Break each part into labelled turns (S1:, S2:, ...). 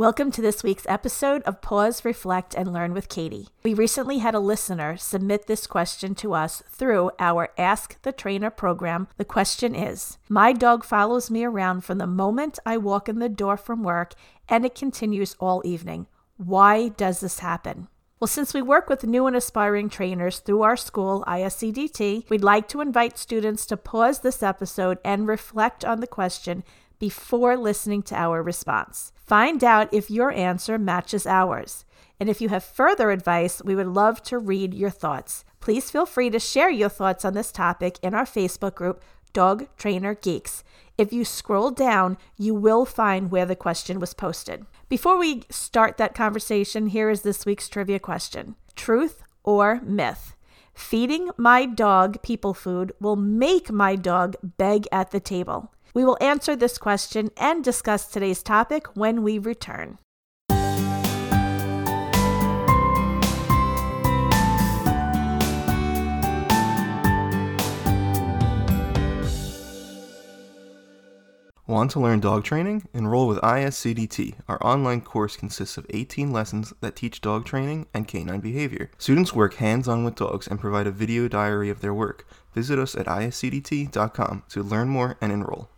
S1: Welcome to this week's episode of Pause, Reflect, and Learn with Katie. We recently had a listener submit this question to us through our Ask the Trainer program. The question is My dog follows me around from the moment I walk in the door from work, and it continues all evening. Why does this happen? Well, since we work with new and aspiring trainers through our school, ISCDT, we'd like to invite students to pause this episode and reflect on the question before listening to our response. Find out if your answer matches ours. And if you have further advice, we would love to read your thoughts. Please feel free to share your thoughts on this topic in our Facebook group, Dog Trainer Geeks. If you scroll down, you will find where the question was posted. Before we start that conversation, here is this week's trivia question Truth or myth? Feeding my dog people food will make my dog beg at the table. We will answer this question and discuss today's topic when we return.
S2: Want to learn dog training? Enroll with ISCDT. Our online course consists of 18 lessons that teach dog training and canine behavior. Students work hands on with dogs and provide a video diary of their work. Visit us at iscdt.com to learn more and enroll.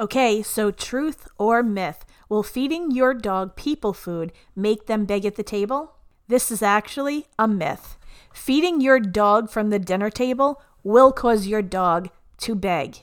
S1: Okay, so truth or myth? Will feeding your dog people food make them beg at the table? This is actually a myth. Feeding your dog from the dinner table will cause your dog to beg.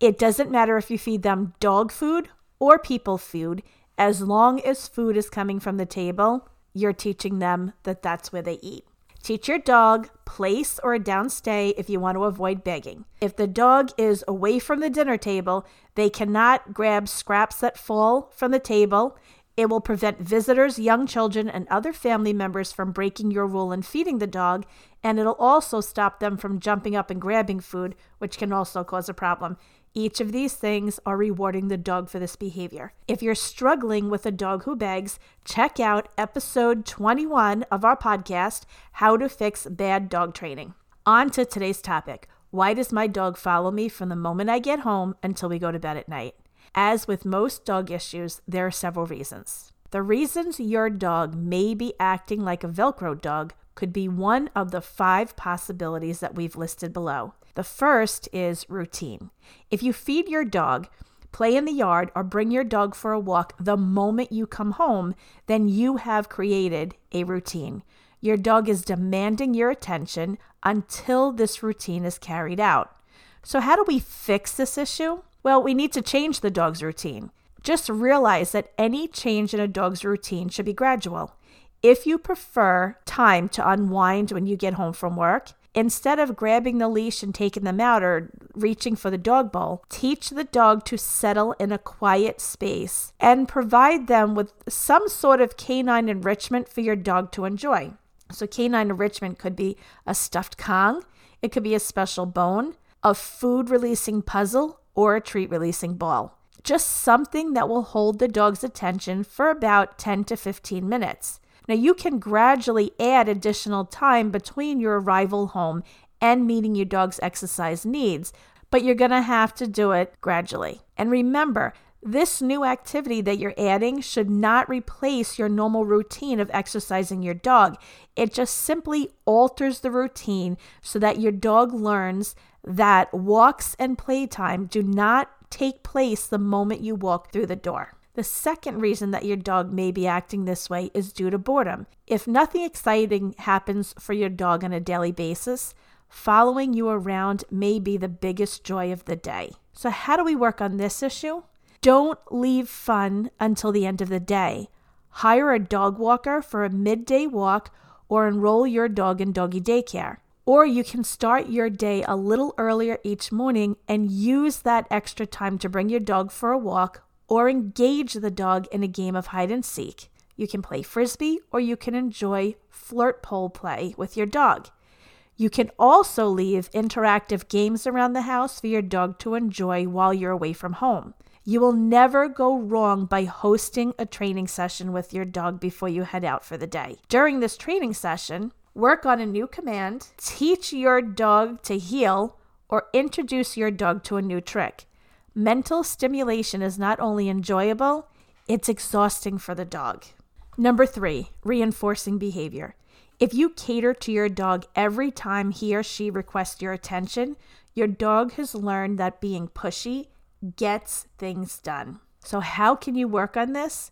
S1: It doesn't matter if you feed them dog food or people food, as long as food is coming from the table, you're teaching them that that's where they eat. Teach your dog place or a downstay if you want to avoid begging. If the dog is away from the dinner table, they cannot grab scraps that fall from the table. It will prevent visitors, young children, and other family members from breaking your rule and feeding the dog, and it'll also stop them from jumping up and grabbing food, which can also cause a problem. Each of these things are rewarding the dog for this behavior. If you're struggling with a dog who begs, check out episode 21 of our podcast, How to Fix Bad Dog Training. On to today's topic Why does my dog follow me from the moment I get home until we go to bed at night? As with most dog issues, there are several reasons. The reasons your dog may be acting like a Velcro dog could be one of the five possibilities that we've listed below. The first is routine. If you feed your dog, play in the yard, or bring your dog for a walk the moment you come home, then you have created a routine. Your dog is demanding your attention until this routine is carried out. So, how do we fix this issue? Well, we need to change the dog's routine. Just realize that any change in a dog's routine should be gradual. If you prefer time to unwind when you get home from work, Instead of grabbing the leash and taking them out or reaching for the dog bowl, teach the dog to settle in a quiet space and provide them with some sort of canine enrichment for your dog to enjoy. So, canine enrichment could be a stuffed Kong, it could be a special bone, a food releasing puzzle, or a treat releasing ball. Just something that will hold the dog's attention for about 10 to 15 minutes. Now, you can gradually add additional time between your arrival home and meeting your dog's exercise needs, but you're going to have to do it gradually. And remember, this new activity that you're adding should not replace your normal routine of exercising your dog. It just simply alters the routine so that your dog learns that walks and playtime do not take place the moment you walk through the door. The second reason that your dog may be acting this way is due to boredom. If nothing exciting happens for your dog on a daily basis, following you around may be the biggest joy of the day. So, how do we work on this issue? Don't leave fun until the end of the day. Hire a dog walker for a midday walk or enroll your dog in doggy daycare. Or you can start your day a little earlier each morning and use that extra time to bring your dog for a walk or engage the dog in a game of hide and seek. You can play frisbee or you can enjoy flirt pole play with your dog. You can also leave interactive games around the house for your dog to enjoy while you're away from home. You will never go wrong by hosting a training session with your dog before you head out for the day. During this training session, work on a new command, teach your dog to heel, or introduce your dog to a new trick. Mental stimulation is not only enjoyable, It's exhausting for the dog. Number three, reinforcing behavior. If you cater to your dog every time he or she requests your attention, your dog has learned that being pushy gets things done. So, how can you work on this?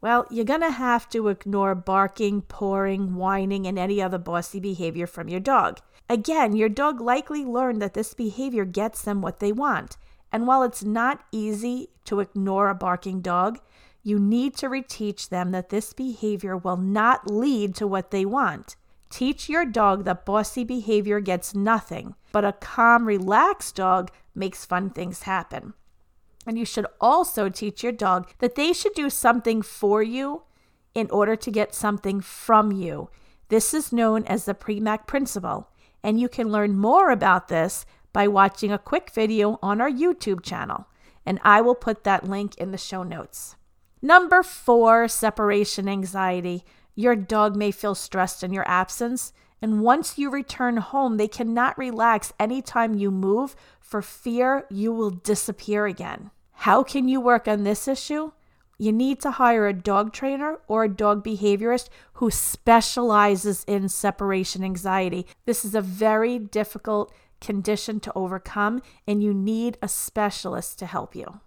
S1: Well, you're going to have to ignore barking, pawing, whining, and any other bossy behavior from your dog. Again, your dog likely learned that this behavior gets them what they want. And while it's not easy to ignore a barking dog, you need to reteach them that this behavior will not lead to what they want. Teach your dog that bossy behavior gets nothing, but a calm, relaxed dog makes fun things happen. And you should also teach your dog that they should do something for you in order to get something from you. This is known as the Premack principle, and you can learn more about this by watching a quick video on our YouTube channel, and I will put that link in the show notes. Number four, separation anxiety. Your dog may feel stressed in your absence, and once you return home, they cannot relax anytime you move for fear you will disappear again. How can you work on this issue? You need to hire a dog trainer or a dog behaviorist who specializes in separation anxiety. This is a very difficult condition to overcome, and you need a specialist to help you.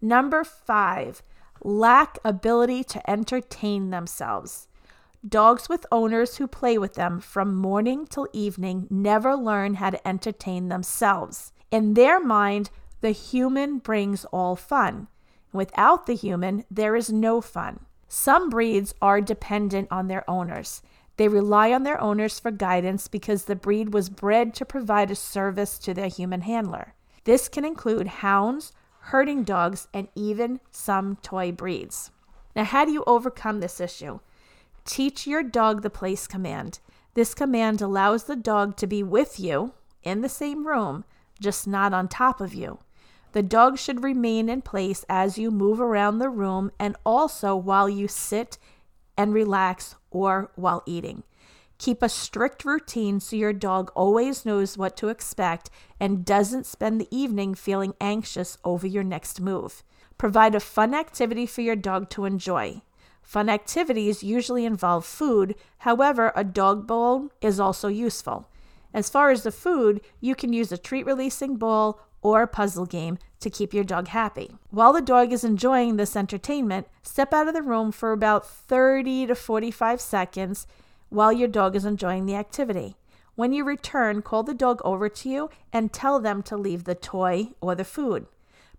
S1: Number five, lack ability to entertain themselves. Dogs with owners who play with them from morning till evening never learn how to entertain themselves. In their mind, the human brings all fun. Without the human, there is no fun. Some breeds are dependent on their owners. They rely on their owners for guidance because the breed was bred to provide a service to their human handler. This can include hounds, herding dogs, and even some toy breeds. Now, how do you overcome this issue? Teach your dog the place command. This command allows the dog to be with you in the same room, just not on top of you. The dog should remain in place as you move around the room and also while you sit and relax or while eating. Keep a strict routine so your dog always knows what to expect and doesn't spend the evening feeling anxious over your next move. Provide a fun activity for your dog to enjoy. Fun activities usually involve food, however, a dog bone is also useful. As far as the food, you can use a treat releasing ball or a puzzle game to keep your dog happy. While the dog is enjoying this entertainment, step out of the room for about 30 to 45 seconds while your dog is enjoying the activity. When you return, call the dog over to you and tell them to leave the toy or the food.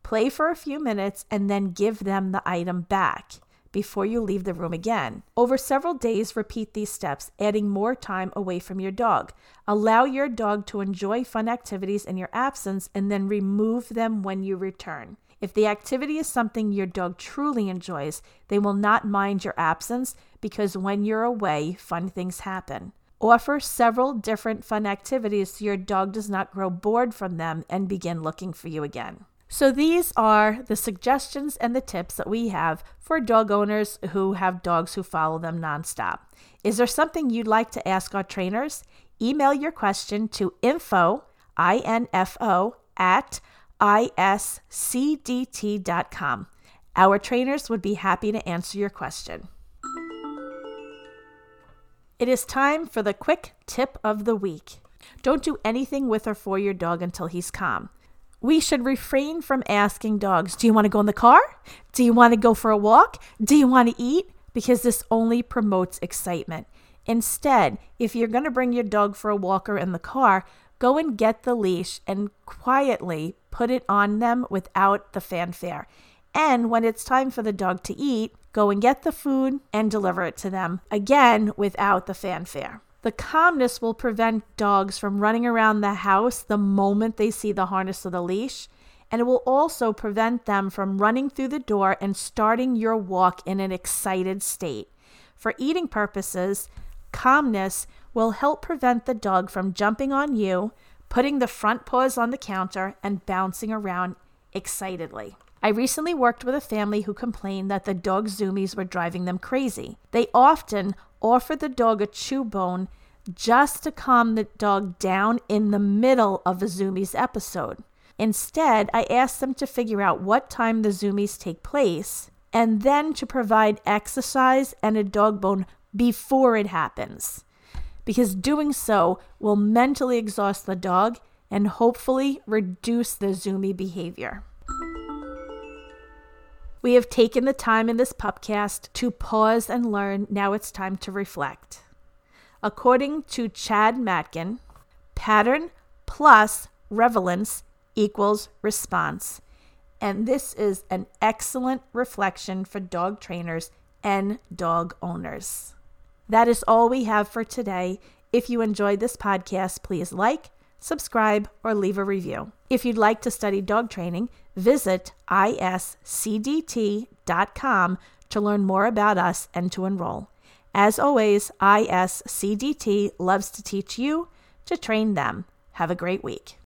S1: Play for a few minutes and then give them the item back before you leave the room again. Over several days, repeat these steps, adding more time away from your dog. Allow your dog to enjoy fun activities in your absence and then remove them when you return. If the activity is something your dog truly enjoys, they will not mind your absence because when you're away, fun things happen. Offer several different fun activities so your dog does not grow bored from them and begin looking for you again. So, these are the suggestions and the tips that we have for dog owners who have dogs who follow them nonstop. Is there something you'd like to ask our trainers? Email your question to info, I-N-F-O, at iscdt.com. Our trainers would be happy to answer your question. It is time for the quick tip of the week. Don't do anything with or for your dog until he's calm. We should refrain from asking dogs, Do you want to go in the car? Do you want to go for a walk? Do you want to eat? Because this only promotes excitement. Instead, if you're going to bring your dog for a walk or in the car, go and get the leash and quietly put it on them without the fanfare. And when it's time for the dog to eat, go and get the food and deliver it to them, again without the fanfare. The calmness will prevent dogs from running around the house the moment they see the harness or the leash, and it will also prevent them from running through the door and starting your walk in an excited state. For eating purposes, calmness will help prevent the dog from jumping on you, putting the front paws on the counter, and bouncing around excitedly. I recently worked with a family who complained that the dog zoomies were driving them crazy. They often offer the dog a chew bone just to calm the dog down in the middle of a zoomies episode. Instead, I asked them to figure out what time the zoomies take place and then to provide exercise and a dog bone before it happens. Because doing so will mentally exhaust the dog and hopefully reduce the zoomy behavior. We have taken the time in this pupcast to pause and learn. Now it's time to reflect. According to Chad Mackin, pattern plus relevance equals response. And this is an excellent reflection for dog trainers and dog owners. That is all we have for today. If you enjoyed this podcast, please like, subscribe, or leave a review. If you'd like to study dog training, visit iscdt.com to learn more about us and to enroll. As always, ISCDT loves to teach you to train them. Have a great week.